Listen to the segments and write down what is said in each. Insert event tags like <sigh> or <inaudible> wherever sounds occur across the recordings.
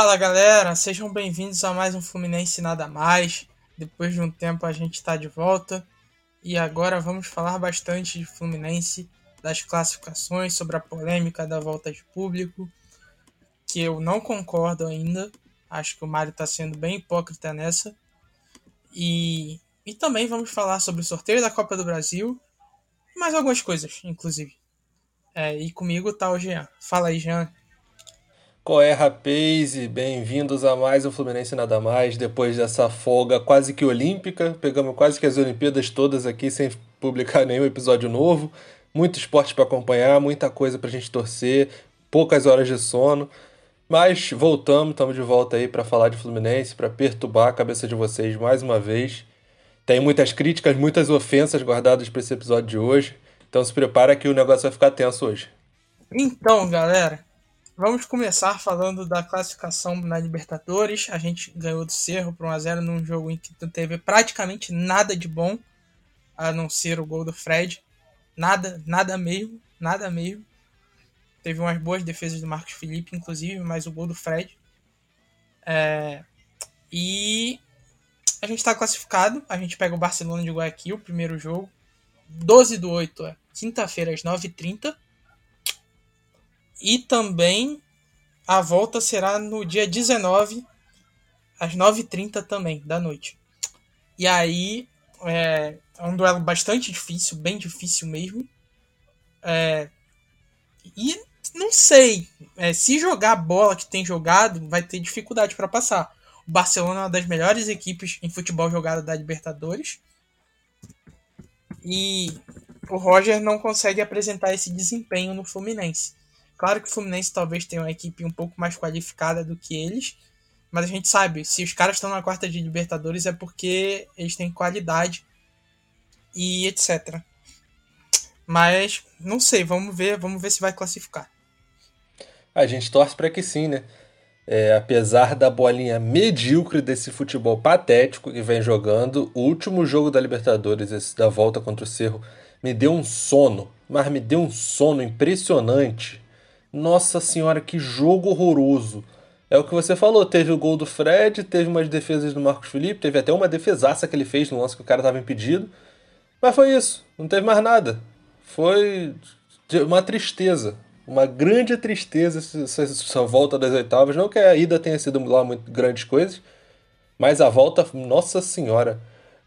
Fala galera, sejam bem-vindos a mais um Fluminense Nada Mais. Depois de um tempo a gente está de volta e agora vamos falar bastante de Fluminense, das classificações, sobre a polêmica da volta de público, que eu não concordo ainda. Acho que o Mário está sendo bem hipócrita nessa. E, e também vamos falar sobre o sorteio da Copa do Brasil e mais algumas coisas, inclusive. É, e comigo tá o Jean. Fala aí, Jean. Qual é, rapaz? Bem-vindos a mais um Fluminense Nada Mais. Depois dessa folga quase que olímpica, pegamos quase que as Olimpíadas todas aqui sem publicar <laughs> nenhum episódio novo. Muito esporte para acompanhar, muita coisa para a gente torcer, poucas horas de sono. Mas voltamos, estamos de volta aí para falar de Fluminense, para perturbar a cabeça de vocês mais uma vez. Tem muitas críticas, muitas ofensas guardadas para esse episódio de hoje. Então se prepara que o negócio vai ficar tenso hoje. Então, galera, Vamos começar falando da classificação na Libertadores. A gente ganhou do Cerro por 1x0 num jogo em que não teve praticamente nada de bom, a não ser o gol do Fred. Nada, nada mesmo, nada mesmo. Teve umas boas defesas do Marcos Felipe, inclusive, mas o gol do Fred. É... E a gente está classificado. A gente pega o Barcelona de Guayaquil, o primeiro jogo. 12 do 8, é quinta-feira, às 9h30. E também a volta será no dia 19, às 9h30 também, da noite. E aí é, é um duelo bastante difícil, bem difícil mesmo. É, e não sei, é, se jogar a bola que tem jogado, vai ter dificuldade para passar. O Barcelona é uma das melhores equipes em futebol jogado da Libertadores. E o Roger não consegue apresentar esse desempenho no Fluminense. Claro que o Fluminense talvez tenha uma equipe um pouco mais qualificada do que eles, mas a gente sabe, se os caras estão na quarta de Libertadores é porque eles têm qualidade e etc. Mas não sei, vamos ver, vamos ver se vai classificar. A gente torce para que sim, né? É, apesar da bolinha medíocre desse futebol patético que vem jogando, o último jogo da Libertadores, esse da volta contra o Cerro, me deu um sono, mas me deu um sono impressionante. Nossa senhora, que jogo horroroso. É o que você falou, teve o gol do Fred, teve umas defesas do Marcos Felipe, teve até uma defesaça que ele fez no lance que o cara estava impedido. Mas foi isso, não teve mais nada. Foi uma tristeza, uma grande tristeza essa, volta das oitavas. Não que a ida tenha sido lá muito grandes coisas, mas a volta, nossa senhora.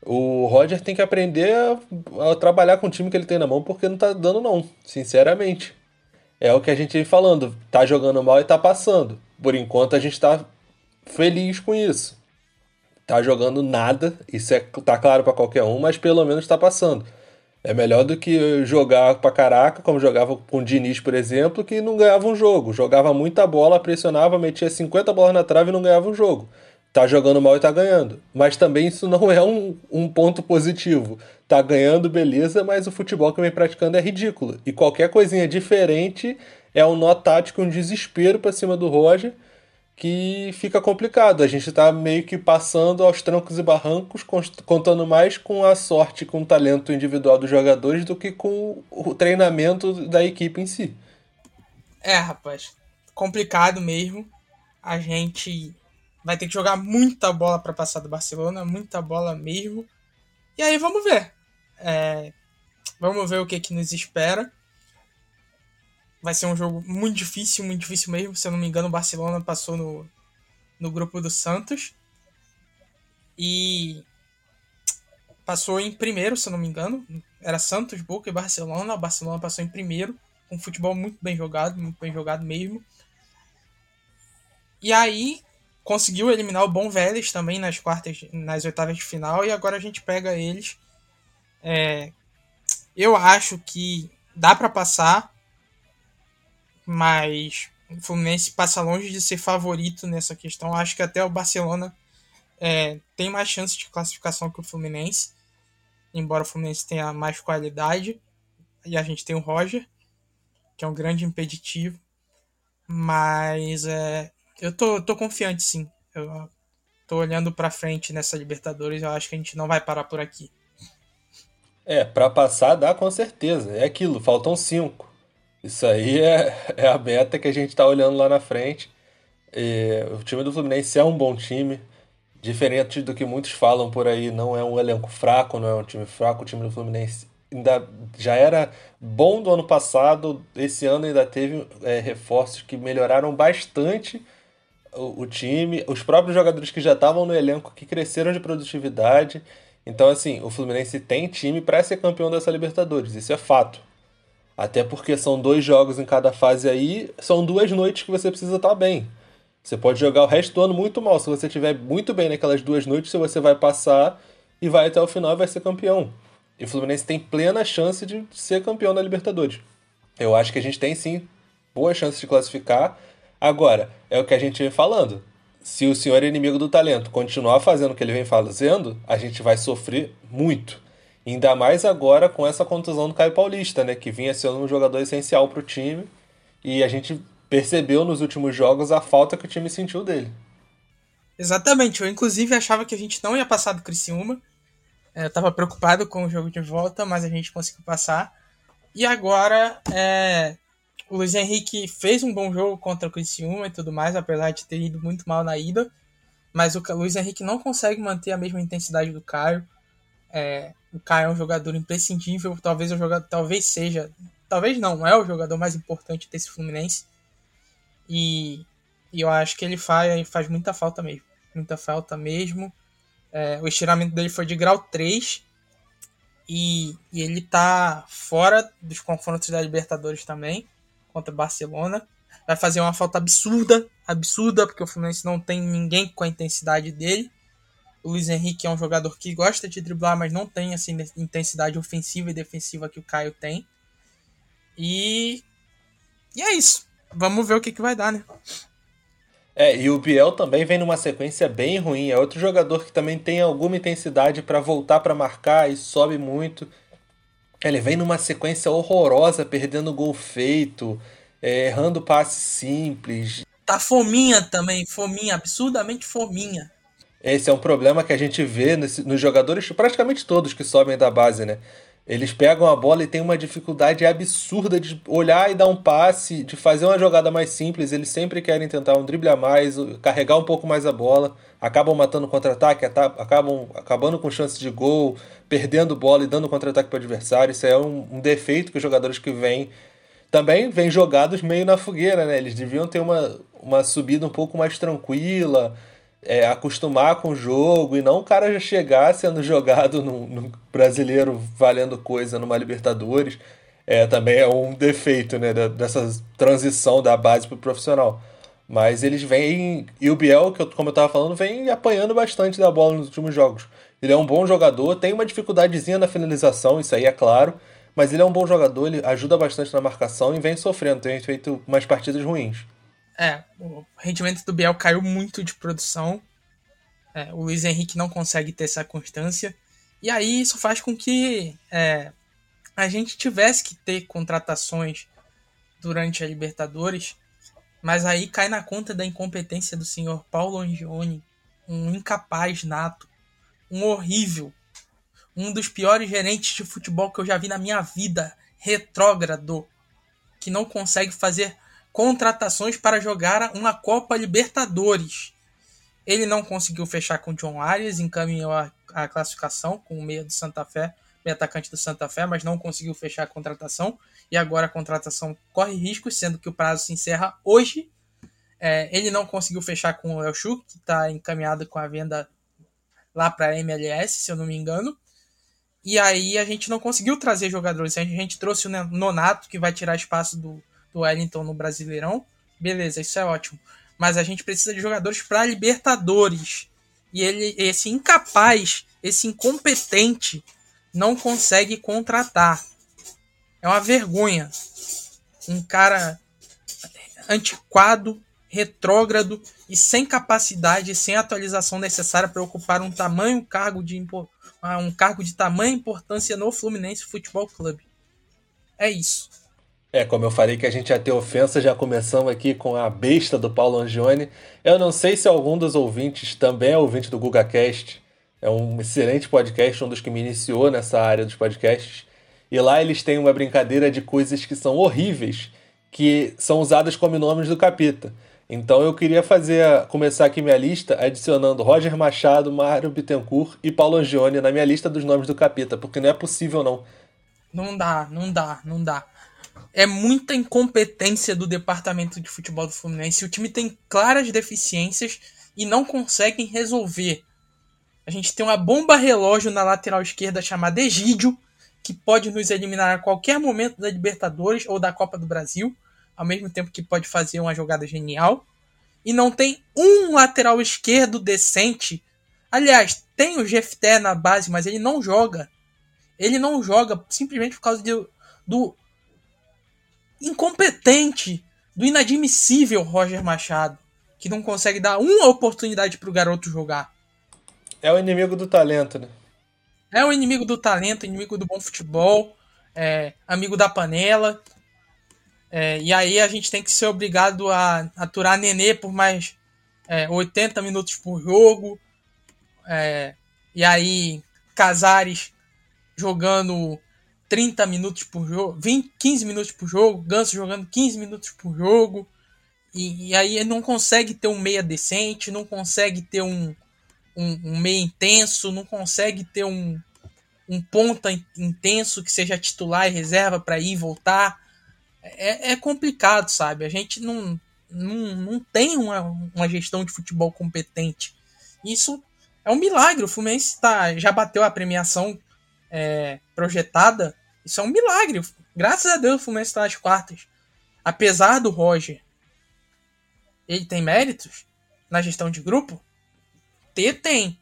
O Roger tem que aprender a, a trabalhar com o time que ele tem na mão, porque não tá dando não, sinceramente é o que a gente vem falando. Tá jogando mal e tá passando. Por enquanto a gente tá feliz com isso. Tá jogando nada, isso é, tá claro para qualquer um, mas pelo menos tá passando. É melhor do que jogar pra caraca, como jogava com o Diniz, por exemplo, que não ganhava um jogo. Jogava muita bola, pressionava, metia 50 bolas na trave e não ganhava um jogo tá jogando mal e tá ganhando. Mas também isso não é um, um ponto positivo. Tá ganhando, beleza, mas o futebol que vem praticando é ridículo. E qualquer coisinha diferente é um nó tático, um desespero para cima do Roger, que fica complicado. A gente tá meio que passando aos trancos e barrancos, contando mais com a sorte, com o talento individual dos jogadores do que com o treinamento da equipe em si. É, rapaz, complicado mesmo. A gente vai ter que jogar muita bola para passar do Barcelona, muita bola mesmo. E aí vamos ver. É, vamos ver o que, que nos espera. Vai ser um jogo muito difícil, muito difícil mesmo. Se eu não me engano, o Barcelona passou no, no grupo do Santos. E passou em primeiro, se eu não me engano. Era Santos, Boca e Barcelona. O Barcelona passou em primeiro, com futebol muito bem jogado, muito bem jogado mesmo. E aí, conseguiu eliminar o Bom Vélez também nas quartas, nas oitavas de final, e agora a gente pega eles. É, eu acho que dá para passar, mas o Fluminense passa longe de ser favorito nessa questão. Acho que até o Barcelona é, tem mais chance de classificação que o Fluminense, embora o Fluminense tenha mais qualidade, e a gente tem o Roger, que é um grande impeditivo, mas é, eu tô, tô confiante sim. Eu tô olhando para frente nessa Libertadores, eu acho que a gente não vai parar por aqui. É, para passar dá com certeza. É aquilo, faltam cinco. Isso aí é, <laughs> é a meta que a gente tá olhando lá na frente. É, o time do Fluminense é um bom time. Diferente do que muitos falam por aí, não é um elenco fraco, não é um time fraco. O time do Fluminense ainda já era bom do ano passado. Esse ano ainda teve é, reforços que melhoraram bastante o, time. Os próprios jogadores que já estavam no elenco que cresceram de produtividade. Então, assim, o Fluminense tem time para ser campeão dessa Libertadores. Isso é fato. Até porque são dois jogos em cada fase aí, são duas noites que você precisa estar tá bem. Você pode jogar o resto do ano muito mal. Se você estiver muito bem naquelas duas noites, você vai passar e vai até o final e vai ser campeão. E o Fluminense tem plena chance de ser campeão da Libertadores. Eu acho que a gente tem sim boas chances de classificar. Agora, é o que a gente vem falando. Se o senhor inimigo do talento continuar fazendo o que ele vem fazendo, a gente vai sofrer muito. Ainda mais agora com essa contusão do Caio Paulista, né? Que vinha sendo um jogador essencial para o time. E a gente percebeu nos últimos jogos a falta que o time sentiu dele. Exatamente, eu inclusive achava que a gente não ia passar do Criciúma. É, eu tava preocupado com o jogo de volta, mas a gente conseguiu passar. E agora é, o Luiz Henrique fez um bom jogo contra o Criciúma e tudo mais, apesar de ter ido muito mal na ida. Mas o Luiz Henrique não consegue manter a mesma intensidade do Caio. É, o Caio é um jogador imprescindível, talvez o jogador, talvez seja, talvez não, é o jogador mais importante desse Fluminense. E, e eu acho que ele faz, faz muita falta mesmo. Muita falta mesmo. É, o estiramento dele foi de grau 3. E, e ele tá fora dos confrontos da Libertadores também, contra o Barcelona. Vai fazer uma falta absurda, absurda, porque o Fluminense não tem ninguém com a intensidade dele. O Luiz Henrique é um jogador que gosta de driblar, mas não tem assim intensidade ofensiva e defensiva que o Caio tem. E, e é isso. Vamos ver o que, que vai dar, né? É, e o Biel também vem numa sequência bem ruim. É outro jogador que também tem alguma intensidade para voltar para marcar e sobe muito. Ele vem numa sequência horrorosa, perdendo gol feito, é, errando passe simples. Tá fominha também, fominha, absurdamente fominha. Esse é um problema que a gente vê nos jogadores, praticamente todos que sobem da base, né? Eles pegam a bola e tem uma dificuldade absurda de olhar e dar um passe, de fazer uma jogada mais simples. Eles sempre querem tentar um drible a mais, carregar um pouco mais a bola. Acabam matando contra-ataque, acabam acabando com chances de gol, perdendo bola e dando contra-ataque para o adversário. Isso é um, um, defeito que os jogadores que vêm também vêm jogados meio na fogueira, né? Eles deviam ter uma, uma subida um pouco mais tranquila é, acostumar com o jogo e não o cara já chegar sendo <laughs> jogado no, no brasileiro valendo coisa numa Libertadores. É, também é um defeito né, dessa transição da base para o profissional. Mas eles vêm. E o Biel, que eu, como eu estava falando, vem apanhando bastante da bola nos últimos jogos. Ele é um bom jogador, tem uma dificuldadezinha na finalização, isso aí é claro. Mas ele é um bom jogador, ele ajuda bastante na marcação e vem sofrendo, tem feito umas partidas ruins. É, o rendimento do Biel caiu muito de produção. É, o Luiz Henrique não consegue ter essa constância. E aí isso faz com que é, a gente tivesse que ter contratações durante a Libertadores. Mas aí cai na conta da incompetência do senhor Paulo Angione, um incapaz nato, um horrível, um dos piores gerentes de futebol que eu já vi na minha vida, retrógrado, que não consegue fazer contratações para jogar uma Copa Libertadores. Ele não conseguiu fechar com John Arias, encaminhou a, a classificação com o meia do Santa Fé, meio atacante do Santa Fé, mas não conseguiu fechar a contratação. E agora a contratação corre riscos, sendo que o prazo se encerra hoje. É, ele não conseguiu fechar com o El Chu, que está encaminhado com a venda lá para a MLS, se eu não me engano. E aí a gente não conseguiu trazer jogadores. A gente trouxe o Nonato, que vai tirar espaço do, do Wellington no Brasileirão. Beleza, isso é ótimo. Mas a gente precisa de jogadores para Libertadores. E ele, esse incapaz, esse incompetente, não consegue contratar. É uma vergonha. Um cara antiquado, retrógrado e sem capacidade, sem atualização necessária para ocupar um tamanho cargo de um cargo de tamanha importância no Fluminense Futebol Clube. É isso. É, como eu falei que a gente ia ter ofensa, já começamos aqui com a besta do Paulo Angione. Eu não sei se algum dos ouvintes também é ouvinte do GugaCast. É um excelente podcast, um dos que me iniciou nessa área dos podcasts. E lá eles têm uma brincadeira de coisas que são horríveis, que são usadas como nomes do capeta. Então eu queria fazer começar aqui minha lista adicionando Roger Machado, Mário Bittencourt e Paulo Angione na minha lista dos nomes do capeta, porque não é possível não. Não dá, não dá, não dá. É muita incompetência do departamento de futebol do Fluminense. O time tem claras deficiências e não conseguem resolver. A gente tem uma bomba relógio na lateral esquerda chamada Egídio, que pode nos eliminar a qualquer momento da Libertadores ou da Copa do Brasil, ao mesmo tempo que pode fazer uma jogada genial. E não tem um lateral esquerdo decente. Aliás, tem o Jefté na base, mas ele não joga. Ele não joga simplesmente por causa de, do incompetente, do inadmissível Roger Machado, que não consegue dar uma oportunidade para o garoto jogar. É o inimigo do talento, né? É o inimigo do talento, inimigo do bom futebol, é, amigo da panela. É, e aí a gente tem que ser obrigado a aturar Nenê por mais é, 80 minutos por jogo. É, e aí Casares jogando 30 minutos por jogo, 20, 15 minutos por jogo, Ganso jogando 15 minutos por jogo. E, e aí não consegue ter um meia decente, não consegue ter um, um, um meio intenso, não consegue ter um, um ponta intenso que seja titular e reserva para ir e voltar. É, é, complicado, sabe? A gente não, não, não tem uma, uma gestão de futebol competente. Isso é um milagre. O Fluminense tá, já bateu a premiação é, projetada. Isso é um milagre. Graças a Deus o Fluminense está nas quartas. Apesar do Roger, ele tem méritos na gestão de grupo? ter tem.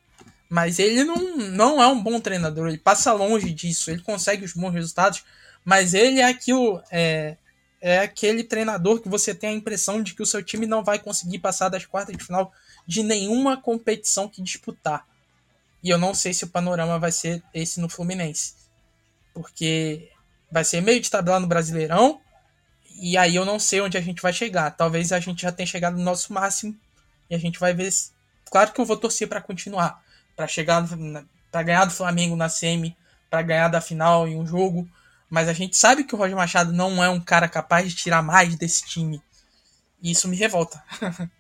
Mas ele não, não é um bom treinador. Ele passa longe disso. Ele consegue os bons resultados. Mas ele é aquilo. É, é aquele treinador que você tem a impressão de que o seu time não vai conseguir passar das quartas de final de nenhuma competição que disputar. E eu não sei se o panorama vai ser esse no Fluminense. Porque vai ser meio de tabela no Brasileirão. E aí eu não sei onde a gente vai chegar. Talvez a gente já tenha chegado no nosso máximo. E a gente vai ver Claro que eu vou torcer para continuar, para chegar, para ganhar do Flamengo na semi, para ganhar da final em um jogo, mas a gente sabe que o Roger Machado não é um cara capaz de tirar mais desse time. E isso me revolta. <laughs>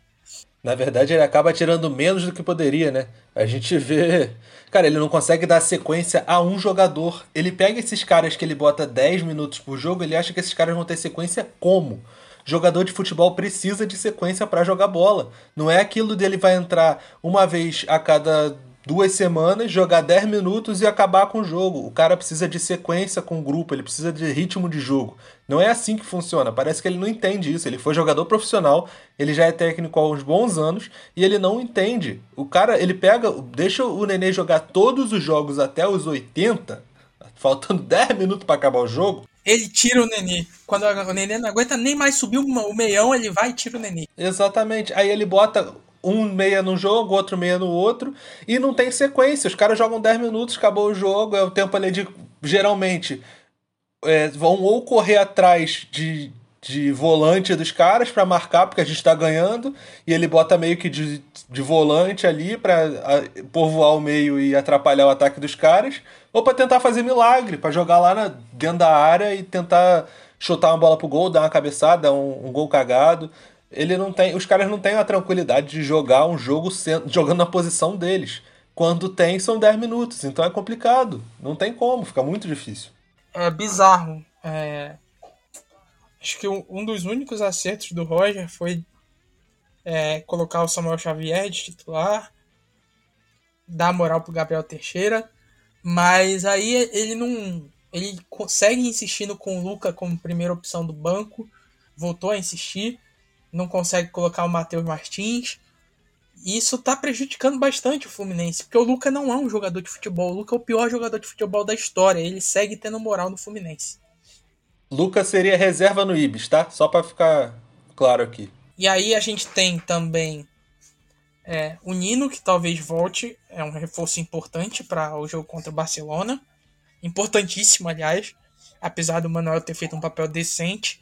Na verdade, ele acaba tirando menos do que poderia, né? A gente vê. Cara, ele não consegue dar sequência a um jogador. Ele pega esses caras que ele bota 10 minutos por jogo, ele acha que esses caras vão ter sequência como? Jogador de futebol precisa de sequência para jogar bola. Não é aquilo dele vai entrar uma vez a cada duas semanas, jogar 10 minutos e acabar com o jogo. O cara precisa de sequência com o grupo, ele precisa de ritmo de jogo. Não é assim que funciona. Parece que ele não entende isso. Ele foi jogador profissional, ele já é técnico há uns bons anos e ele não entende. O cara, ele pega, deixa o Nenê jogar todos os jogos até os 80, faltando 10 minutos para acabar o jogo ele tira o Nenê. Quando o Nenê não aguenta nem mais subir o meião, ele vai e tira o Nenê. Exatamente. Aí ele bota um meia no jogo, outro meia no outro, e não tem sequência. Os caras jogam 10 minutos, acabou o jogo, é o tempo ali de. Geralmente é, vão ou correr atrás de, de volante dos caras para marcar, porque a gente está ganhando, e ele bota meio que de, de volante ali para povoar o meio e atrapalhar o ataque dos caras, ou para tentar fazer milagre, para jogar lá na, dentro da área e tentar chutar uma bola pro gol, dar uma cabeçada, um, um gol cagado. Ele não tem, os caras não têm a tranquilidade de jogar um jogo jogando na posição deles. Quando tem, são 10 minutos, então é complicado. Não tem como, fica muito difícil. É bizarro. É, Acho que um dos únicos acertos do Roger foi é, colocar o Samuel Xavier de titular, dar moral pro Gabriel Teixeira, mas aí ele não. Ele segue insistindo com o Luca como primeira opção do banco, voltou a insistir, não consegue colocar o Matheus Martins. E isso tá prejudicando bastante o Fluminense, porque o Luca não é um jogador de futebol. O Luca é o pior jogador de futebol da história. Ele segue tendo moral no Fluminense. Lucas seria reserva no Ibis, tá? Só para ficar claro aqui. E aí a gente tem também é, o Nino, que talvez volte, é um reforço importante para o jogo contra o Barcelona. Importantíssimo, aliás, apesar do Manuel ter feito um papel decente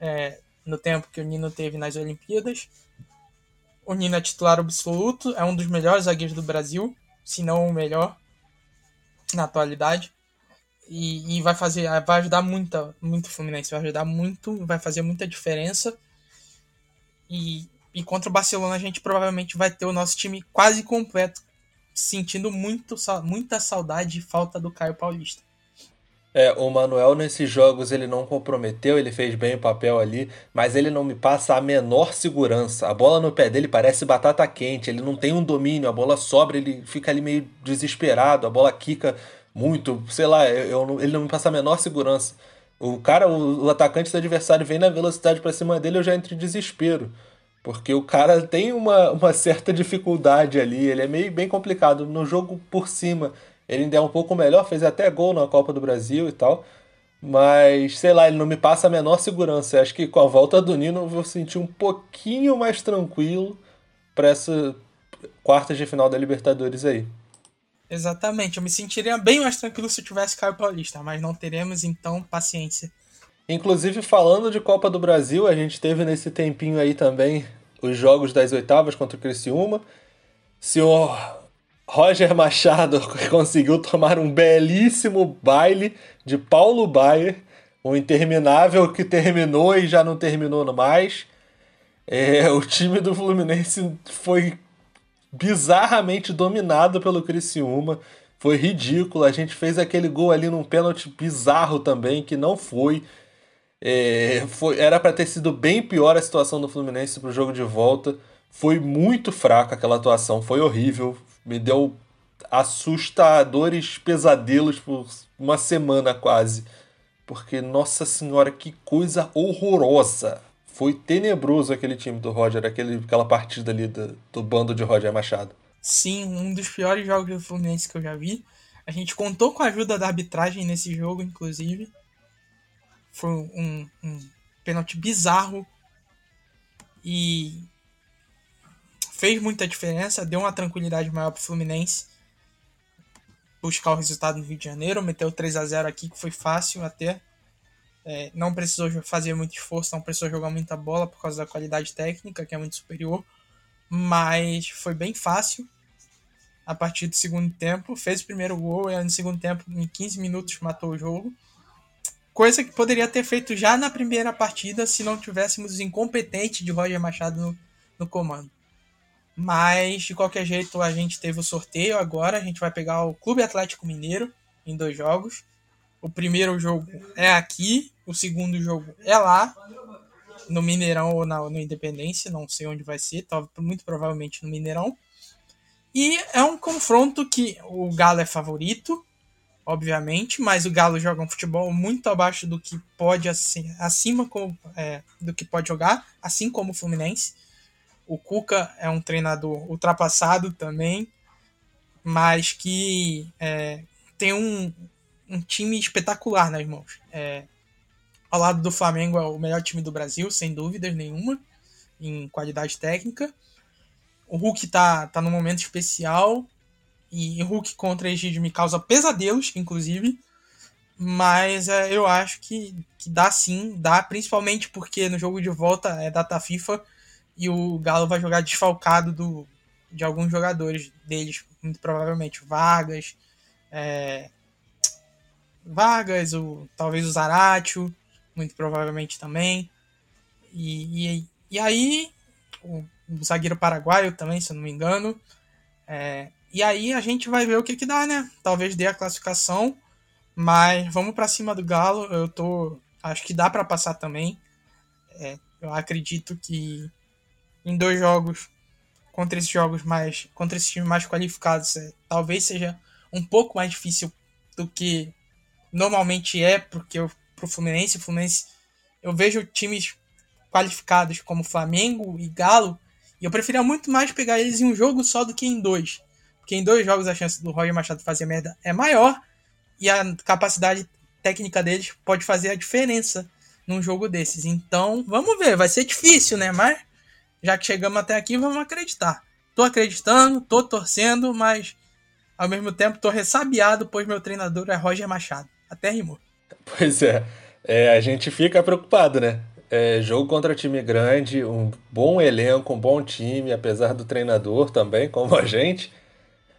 é, no tempo que o Nino teve nas Olimpíadas. O Nino é titular absoluto, é um dos melhores zagueiros do Brasil, se não o melhor na atualidade. E, e, vai fazer, vai ajudar muito, muito o Fluminense, vai ajudar muito, vai fazer muita diferença. E E contra o Barcelona a gente provavelmente vai ter o nosso time quase completo, sentindo muito, muita saudade e falta do Caio Paulista. É, o Manuel nesses jogos ele não comprometeu, ele fez bem o papel ali, mas ele não me passa a menor segurança. A bola no pé dele parece batata quente, ele não tem um domínio, a bola sobra, ele fica ali meio desesperado, a bola quica muito, sei lá, eu, eu ele não me passa a menor segurança. O cara, o, o atacante do adversário vem na velocidade para cima dele, eu já entro em desespero. Porque o cara tem uma, uma certa dificuldade ali, ele é meio bem complicado. No jogo por cima, ele ainda é um pouco melhor, fez até gol na Copa do Brasil e tal. Mas, sei lá, ele não me passa a menor segurança. Acho que com a volta do Nino eu vou sentir um pouquinho mais tranquilo para essa quarta de final da Libertadores aí. Exatamente, eu me sentiria bem mais tranquilo se eu tivesse Caio Paulista, mas não teremos, então paciência. Inclusive, falando de Copa do Brasil, a gente teve nesse tempinho aí também os jogos das oitavas contra o Criciúma. Senhor Roger Machado <laughs> conseguiu tomar um belíssimo baile de Paulo Baier, um interminável que terminou e já não terminou mais. É, o time do Fluminense foi bizarramente dominado pelo Criciúma. Foi ridículo. A gente fez aquele gol ali num pênalti bizarro também, que não foi. É, foi era para ter sido bem pior a situação do Fluminense pro jogo de volta. Foi muito fraca aquela atuação, foi horrível me deu assustadores pesadelos por uma semana quase. Porque, nossa senhora, que coisa horrorosa! Foi tenebroso aquele time do Roger, aquele, aquela partida ali do, do bando de Roger Machado. Sim, um dos piores jogos do Fluminense que eu já vi. A gente contou com a ajuda da arbitragem nesse jogo, inclusive. Foi um, um pênalti bizarro. E fez muita diferença, deu uma tranquilidade maior pro Fluminense buscar o resultado no Rio de Janeiro, meteu 3 a 0 aqui, que foi fácil até. É, não precisou fazer muito esforço, não precisou jogar muita bola por causa da qualidade técnica, que é muito superior, mas foi bem fácil a partir do segundo tempo. Fez o primeiro gol e no segundo tempo, em 15 minutos, matou o jogo. Coisa que poderia ter feito já na primeira partida se não tivéssemos incompetente de Roger Machado no, no comando. Mas, de qualquer jeito, a gente teve o sorteio agora. A gente vai pegar o Clube Atlético Mineiro em dois jogos. O primeiro jogo é aqui, o segundo jogo é lá, no Mineirão ou na, no Independência, não sei onde vai ser, muito provavelmente no Mineirão. E é um confronto que o Galo é favorito, obviamente, mas o Galo joga um futebol muito abaixo do que pode, assim, acima é, do que pode jogar, assim como o Fluminense. O Cuca é um treinador ultrapassado também, mas que é, tem um, um time espetacular nas mãos. É, ao lado do Flamengo é o melhor time do Brasil, sem dúvidas nenhuma, em qualidade técnica. O Hulk tá, tá num momento especial. E o Hulk contra Egídio me causa pesadelos, inclusive. Mas é, eu acho que, que dá sim, dá, principalmente porque no jogo de volta é data FIFA e o Galo vai jogar desfalcado do, de alguns jogadores deles, muito provavelmente Vargas, é, Vargas, o, talvez o Zaratio, muito provavelmente também. E, e, e aí, o, o, zagueiro paraguaio também, se eu não me engano. É, e aí a gente vai ver o que, que dá, né? Talvez dê a classificação, mas vamos para cima do Galo. Eu tô, acho que dá para passar também. É, eu acredito que em dois jogos contra esses jogos mais contra esses times mais qualificados é, talvez seja um pouco mais difícil do que normalmente é porque o pro Fluminense, o Fluminense eu vejo times qualificados como Flamengo e Galo e eu preferia muito mais pegar eles em um jogo só do que em dois porque em dois jogos a chance do Roger Machado fazer merda é maior e a capacidade técnica deles pode fazer a diferença num jogo desses. Então vamos ver vai ser difícil né mas já que chegamos até aqui, vamos acreditar. Tô acreditando, tô torcendo, mas ao mesmo tempo tô ressabiado, pois meu treinador é Roger Machado. Até rimou. Pois é, é a gente fica preocupado, né? É, jogo contra time grande, um bom elenco, um bom time, apesar do treinador também, como a gente.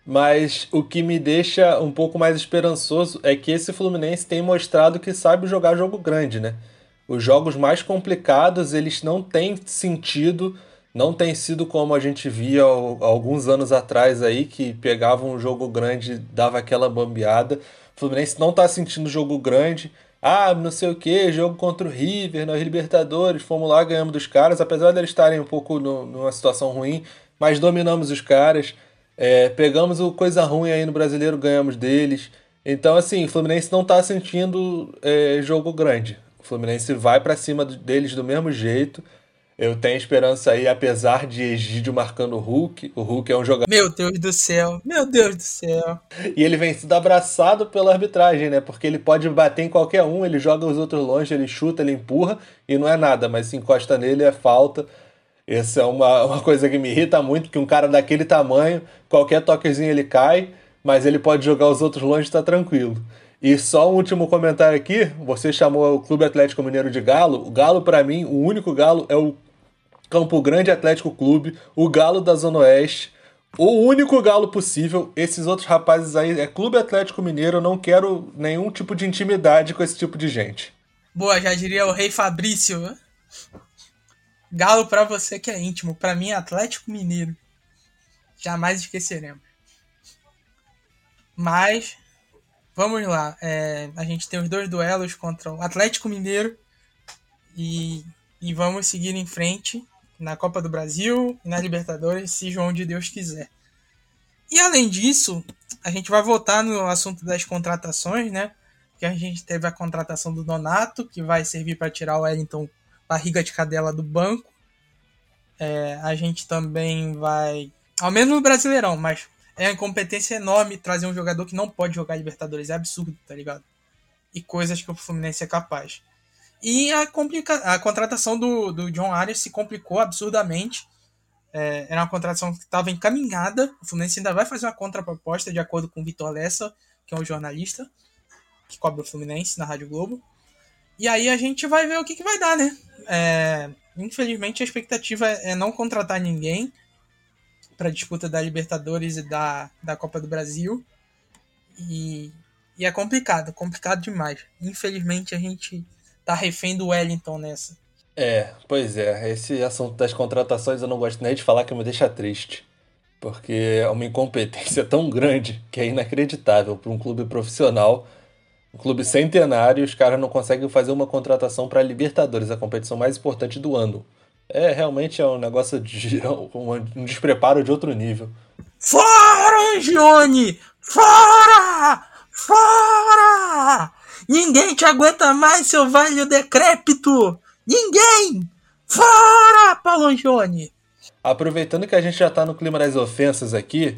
Mas o que me deixa um pouco mais esperançoso é que esse Fluminense tem mostrado que sabe jogar jogo grande, né? Os jogos mais complicados, eles não têm sentido Não tem sido como a gente via alguns anos atrás aí, que pegava um jogo grande, dava aquela bambeada. O Fluminense não está sentindo jogo grande. Ah, não sei o que, jogo contra o River, na Libertadores, fomos lá, ganhamos dos caras, apesar de eles estarem um pouco no, numa situação ruim, mas dominamos os caras. É, pegamos o coisa ruim aí no brasileiro, ganhamos deles. Então, assim, o Fluminense não está sentindo é, jogo grande. O Fluminense vai para cima deles do mesmo jeito. Eu tenho esperança aí, apesar de Egídio marcando o Hulk. O Hulk é um jogador. Meu Deus do céu, meu Deus do céu. E ele vem sido abraçado pela arbitragem, né? Porque ele pode bater em qualquer um, ele joga os outros longe, ele chuta, ele empurra e não é nada, mas se encosta nele é falta. Essa é uma, uma coisa que me irrita muito, que um cara daquele tamanho, qualquer toquezinho ele cai, mas ele pode jogar os outros longe e tá tranquilo. E só um último comentário aqui, você chamou o Clube Atlético Mineiro de Galo. O Galo, para mim, o único Galo é o Campo Grande Atlético Clube, o Galo da Zona Oeste. O único galo possível, esses outros rapazes aí é Clube Atlético Mineiro, eu não quero nenhum tipo de intimidade com esse tipo de gente. Boa, já diria o rei Fabrício. Né? Galo para você que é íntimo, para mim é Atlético Mineiro. Jamais esqueceremos. Mas, vamos lá. É, a gente tem os dois duelos contra o Atlético Mineiro e, e vamos seguir em frente na Copa do Brasil e na Libertadores, se João de Deus quiser. E além disso, a gente vai voltar no assunto das contratações, né? Que a gente teve a contratação do Donato, que vai servir para tirar o Wellington barriga de cadela do banco. É, a gente também vai, ao menos no Brasileirão, mas é uma incompetência enorme trazer um jogador que não pode jogar Libertadores. É absurdo, tá ligado? E coisas que o Fluminense é capaz. E a, complica a contratação do, do John Arias se complicou absurdamente. É, era uma contratação que estava encaminhada. O Fluminense ainda vai fazer uma contraproposta, de acordo com o Vitor Lessa, que é um jornalista que cobre o Fluminense na Rádio Globo. E aí a gente vai ver o que, que vai dar, né? É, infelizmente a expectativa é não contratar ninguém para a disputa da Libertadores e da, da Copa do Brasil. E, e é complicado, complicado demais. Infelizmente a gente tá refém do Wellington nessa. É, pois é. Esse assunto das contratações eu não gosto nem de falar que me deixa triste. Porque é uma incompetência tão grande que é inacreditável para um clube profissional, um clube centenário, os caras não conseguem fazer uma contratação para a Libertadores, a competição mais importante do ano. É, realmente é um negócio de <laughs> um despreparo de outro nível. Fora, Johnny! Fora! Fora! Ninguém te aguenta mais, seu velho decrépito! Ninguém! Fora, Paulo Johnny! Aproveitando que a gente já está no clima das ofensas aqui,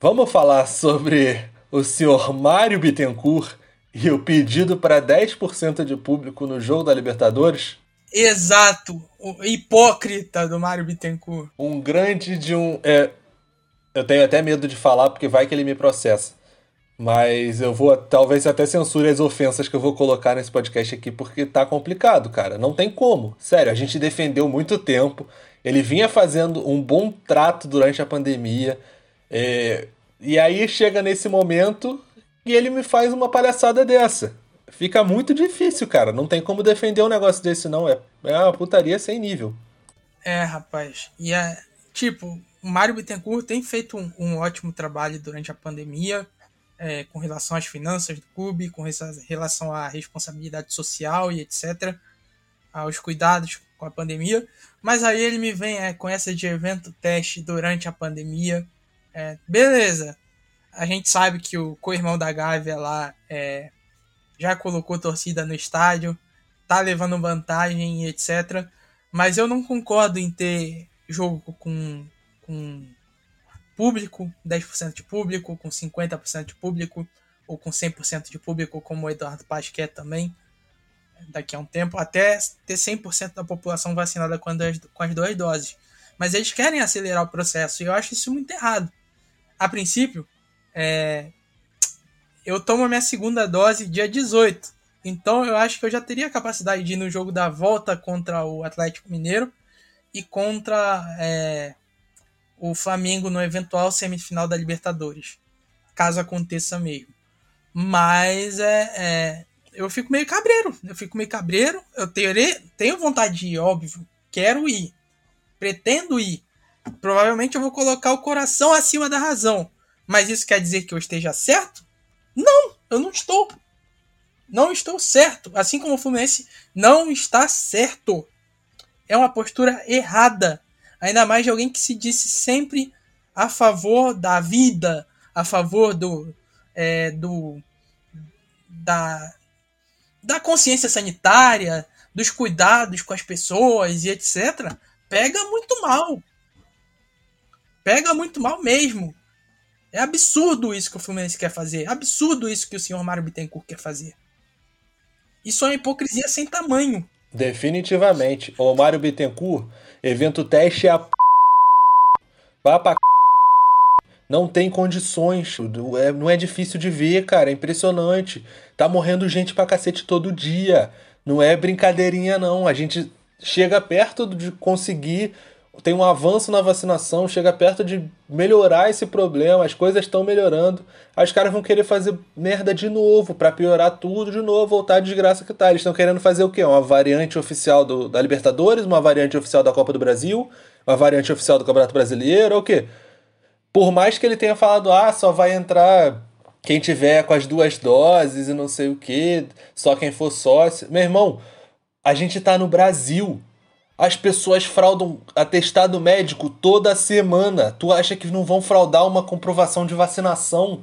vamos falar sobre o senhor Mário Bittencourt e o pedido para 10% de público no jogo da Libertadores? Exato, o hipócrita do Mário Bittencourt. Um grande de um. É, eu tenho até medo de falar porque vai que ele me processa. Mas eu vou, talvez até censure as ofensas que eu vou colocar nesse podcast aqui, porque tá complicado, cara. Não tem como. Sério, a gente defendeu muito tempo. Ele vinha fazendo um bom trato durante a pandemia. É, e aí chega nesse momento e ele me faz uma palhaçada dessa. Fica muito difícil, cara. Não tem como defender um negócio desse, não. É, é uma putaria sem nível. É, rapaz. E é. Tipo, o Mário Bittencourt tem feito um, um ótimo trabalho durante a pandemia é, com relação às finanças do clube, com relação à responsabilidade social e etc., aos cuidados com a pandemia. Mas aí ele me vem é, com essa de evento teste durante a pandemia. É, beleza, a gente sabe que o co-irmão da Gávea lá é, já colocou torcida no estádio, tá levando vantagem e etc. Mas eu não concordo em ter jogo com, com público, 10% de público, com 50% de público, ou com 100% de público, como o Eduardo Paz quer também, daqui a um tempo, até ter 100% da população vacinada com as, com as duas doses. Mas eles querem acelerar o processo e eu acho isso muito errado. A princípio, é, eu tomo a minha segunda dose dia 18. Então eu acho que eu já teria a capacidade de ir no jogo da volta contra o Atlético Mineiro e contra é, o Flamengo no eventual semifinal da Libertadores, caso aconteça mesmo. Mas é, é, eu fico meio cabreiro, eu fico meio cabreiro, eu tenho, tenho vontade de ir, óbvio, quero ir. pretendo ir. Provavelmente eu vou colocar o coração acima da razão. Mas isso quer dizer que eu esteja certo? Não, eu não estou. Não estou certo. Assim como o Fluminense não está certo. É uma postura errada. Ainda mais de alguém que se disse sempre a favor da vida, a favor do, é, do da, da consciência sanitária, dos cuidados com as pessoas e etc. Pega muito mal. Pega muito mal mesmo. É absurdo isso que o Fluminense quer fazer. É absurdo isso que o senhor Mário Bittencourt quer fazer. Isso é uma hipocrisia sem tamanho. Definitivamente. O Mário Bittencourt, evento teste é a. Vá pra. Não tem condições. É, não é difícil de ver, cara. É impressionante. Tá morrendo gente pra cacete todo dia. Não é brincadeirinha, não. A gente chega perto de conseguir tem um avanço na vacinação, chega perto de melhorar esse problema, as coisas estão melhorando. Aí os caras vão querer fazer merda de novo, para piorar tudo de novo, voltar a desgraça que tá. Eles estão querendo fazer o quê? Uma variante oficial do, da Libertadores, uma variante oficial da Copa do Brasil, uma variante oficial do Campeonato Brasileiro, ou o quê? Por mais que ele tenha falado, ah, só vai entrar quem tiver com as duas doses e não sei o que, só quem for sócio. Meu irmão, a gente tá no Brasil. As pessoas fraudam atestado médico toda semana. Tu acha que não vão fraudar uma comprovação de vacinação?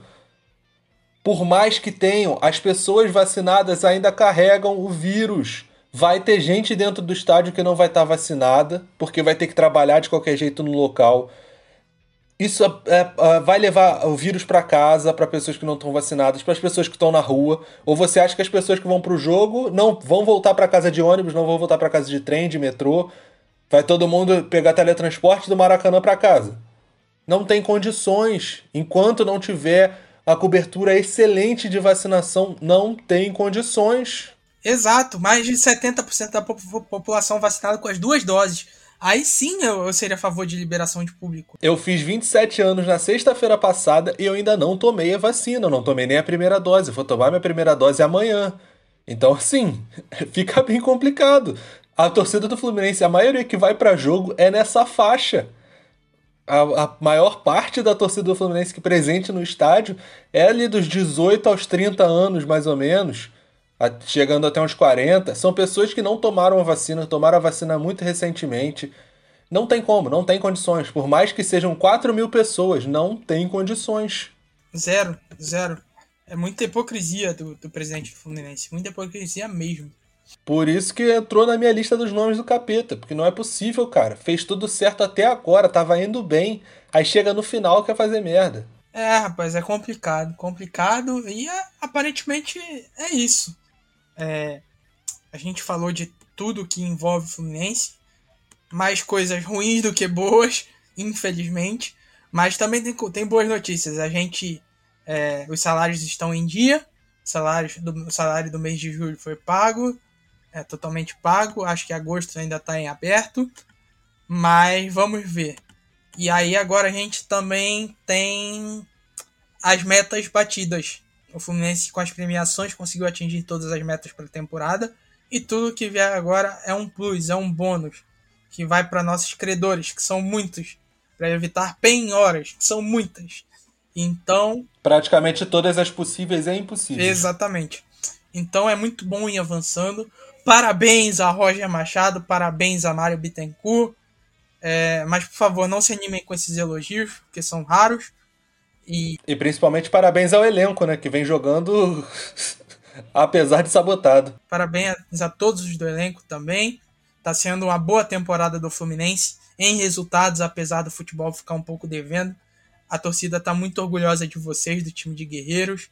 Por mais que tenham, as pessoas vacinadas ainda carregam o vírus. Vai ter gente dentro do estádio que não vai estar vacinada, porque vai ter que trabalhar de qualquer jeito no local. Isso é, é, vai levar o vírus para casa, para pessoas que não estão vacinadas, para as pessoas que estão na rua. Ou você acha que as pessoas que vão para o jogo não vão voltar para casa de ônibus, não vão voltar para casa de trem, de metrô? Vai todo mundo pegar teletransporte do Maracanã para casa? Não tem condições. Enquanto não tiver a cobertura excelente de vacinação, não tem condições. Exato, mais de 70% da população vacinada com as duas doses. Aí sim eu, seria a favor de liberação de público. Eu fiz 27 anos na sexta-feira passada e eu ainda não tomei a vacina, eu não tomei nem a primeira dose. Vou tomar minha primeira dose amanhã. Então, assim, <laughs> fica bem complicado. A torcida do Fluminense, a maioria que vai para jogo é nessa faixa. A, a, maior parte da torcida do Fluminense que é presente no estádio é ali dos 18 aos 30 anos, mais ou menos chegando até uns 40, são pessoas que não tomaram a vacina, tomaram a vacina muito recentemente. Não tem como, não tem condições. Por mais que sejam 4 mil pessoas, não tem condições. Zero, zero. É muita hipocrisia do, do presidente do Fluminense. Muita hipocrisia mesmo. Por isso que entrou na minha lista dos nomes do capeta. Porque não é possível, cara. Fez tudo certo até agora, tava indo bem. Aí chega no final quer fazer merda. É, rapaz, é complicado. Complicado e é, aparentemente é isso. É, a gente falou de tudo que envolve o Fluminense, mais coisas ruins do que boas, infelizmente. Mas também tem, tem boas notícias. A gente, é, os salários estão em dia. Salários do, o salário do mês de julho foi pago, é totalmente pago. Acho que agosto ainda está em aberto, mas vamos ver. E aí agora a gente também tem as metas batidas o Fluminense, com as premiações, conseguiu atingir todas as metas para a temporada. E tudo que vier agora é um plus, é um bônus que vai para nossos credores, que são muitos, para evitar penhoras, que são muitas. Então. Praticamente todas as possíveis e impossíveis. Exatamente. Então é muito bom ir avançando. Parabéns a Roger Machado, parabéns a Mário Bittencourt. É, mas por favor, não se animem com esses elogios, porque são raros. E... e principalmente parabéns ao elenco, né? Que vem jogando <laughs> apesar de sabotado. Parabéns a todos os do elenco também. Tá sendo uma boa temporada do Fluminense em resultados, apesar do futebol ficar um pouco devendo. A torcida tá muito orgulhosa de vocês, do time de guerreiros.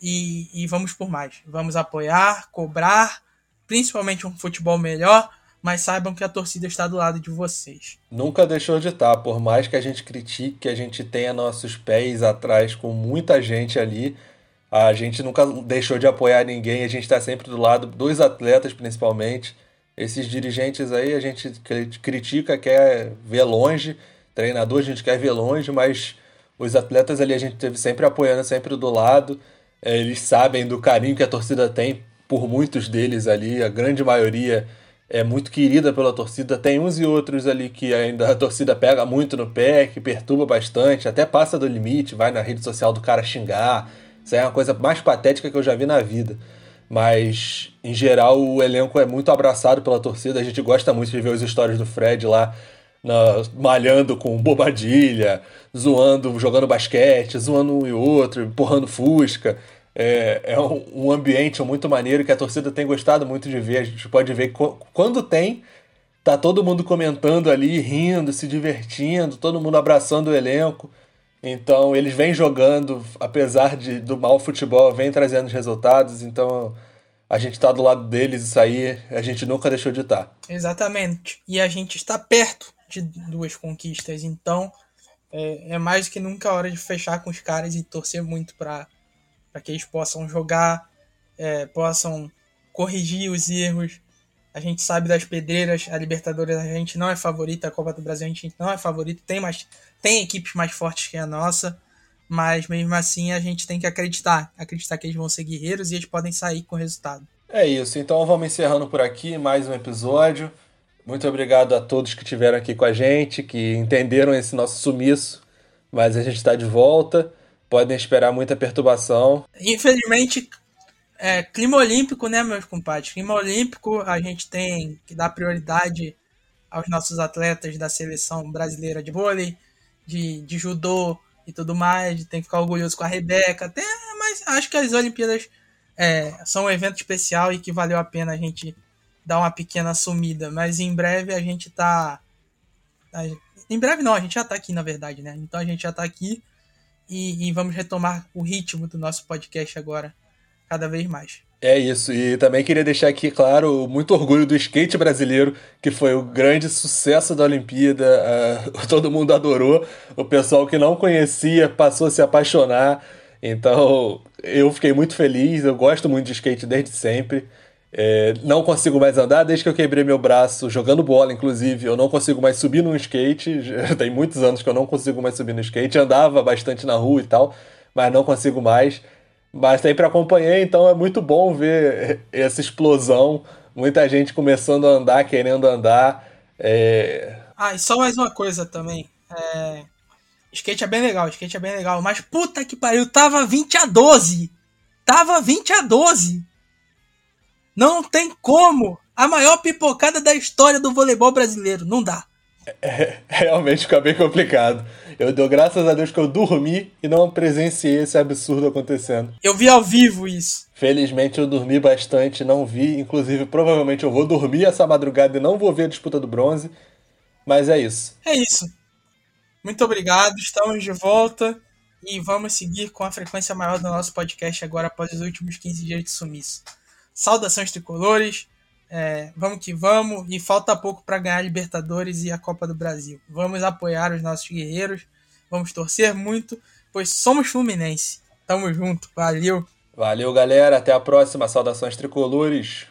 E, e vamos por mais. Vamos apoiar, cobrar, principalmente um futebol melhor mas saibam que a torcida está do lado de vocês. Nunca deixou de estar, por mais que a gente critique, que a gente tenha nossos pés atrás com muita gente ali, a gente nunca deixou de apoiar ninguém, a gente está sempre do lado dos atletas principalmente. Esses dirigentes aí a gente critica, quer ver longe, treinador a gente quer ver longe, mas os atletas ali a gente teve sempre apoiando, sempre do lado. Eles sabem do carinho que a torcida tem por muitos deles ali, a grande maioria é muito querida pela torcida. Tem uns e outros ali que ainda a torcida pega muito no pé, que perturba bastante, até passa do limite, vai na rede social do cara xingar. Isso é uma coisa mais patética que eu já vi na vida. Mas, em geral, o elenco é muito abraçado pela torcida. A gente gosta muito de ver as histórias do Fred lá na, malhando com bobadilha, zoando, jogando basquete, zoando um e outro, empurrando fusca. É, é um, um, ambiente muito maneiro que a torcida tem gostado muito de ver. A gente pode ver quando tem, tá todo mundo comentando ali, rindo, se divertindo, todo mundo abraçando o elenco. Então eles vêm jogando, apesar de, do mau futebol, vem trazendo os resultados. Então a gente está do lado deles, isso aí a gente nunca deixou de estar. Tá. Exatamente. E a gente está perto de duas conquistas. Então é, é mais que nunca a hora de fechar com os caras e torcer muito para que eles possam jogar, é, possam corrigir os erros. A gente sabe das pedreiras, a Libertadores a gente não é favorita, a Copa do Brasil a gente não é favorito, tem, mais, tem equipes mais fortes que a nossa, mas mesmo assim a gente tem que acreditar, acreditar que eles vão ser guerreiros e eles podem sair com resultado. É isso, então vamos encerrando por aqui mais um episódio. Muito obrigado a todos que estiveram aqui com a gente, que entenderam esse nosso sumiço, mas a gente está de volta. Podem esperar muita perturbação. Infelizmente, é, clima olímpico, né, meus compadres? Clima olímpico, a gente tem que dar prioridade aos nossos atletas da seleção brasileira de vôlei, de, de judô e tudo mais. Tem que ficar orgulhoso com a Rebeca. Até, mas acho que as Olimpíadas é, são um evento especial e que valeu a pena a gente dar uma pequena sumida, mas em breve a gente tá. Em breve não, a gente já tá aqui, na verdade, né? Então a gente já tá aqui e, e vamos retomar o ritmo do nosso podcast agora, cada vez mais. É isso, e também queria deixar aqui claro muito orgulho do skate brasileiro, que foi o grande sucesso da Olimpíada, uh, <laughs> todo mundo adorou, o pessoal que não conhecia passou a se apaixonar, então eu fiquei muito feliz, eu gosto muito de skate desde sempre. É, não consigo mais andar desde que eu quebrei meu braço jogando bola, inclusive. Eu não consigo mais subir num skate. <laughs> Tem muitos anos que eu não consigo mais subir no skate. Andava bastante na rua e tal, mas não consigo mais. Mas tem para acompanhar, então é muito bom ver <laughs> essa explosão. Muita gente começando a andar, querendo andar. É... Ah, e só mais uma coisa também. É... Skate é bem legal, skate é bem legal. Mas puta que pariu, tava 20 a 12! Tava 20 a 12! Não tem como. A maior pipocada da história do voleibol brasileiro. Não dá. É, realmente fica bem complicado. Eu dou graças a Deus que eu dormi e não presenciei esse absurdo acontecendo. Eu vi ao vivo isso. Felizmente eu dormi bastante, não vi. Inclusive, provavelmente eu vou dormir essa madrugada e não vou ver a disputa do bronze. Mas é isso. É isso. Muito obrigado, estamos de volta e vamos seguir com a frequência maior do nosso podcast agora após os últimos 15 dias de sumiço. Saudações tricolores. É, vamos que vamos. E falta pouco para ganhar a Libertadores e a Copa do Brasil. Vamos apoiar os nossos guerreiros. Vamos torcer muito, pois somos Fluminense. Tamo junto. Valeu. Valeu, galera. Até a próxima. Saudações tricolores.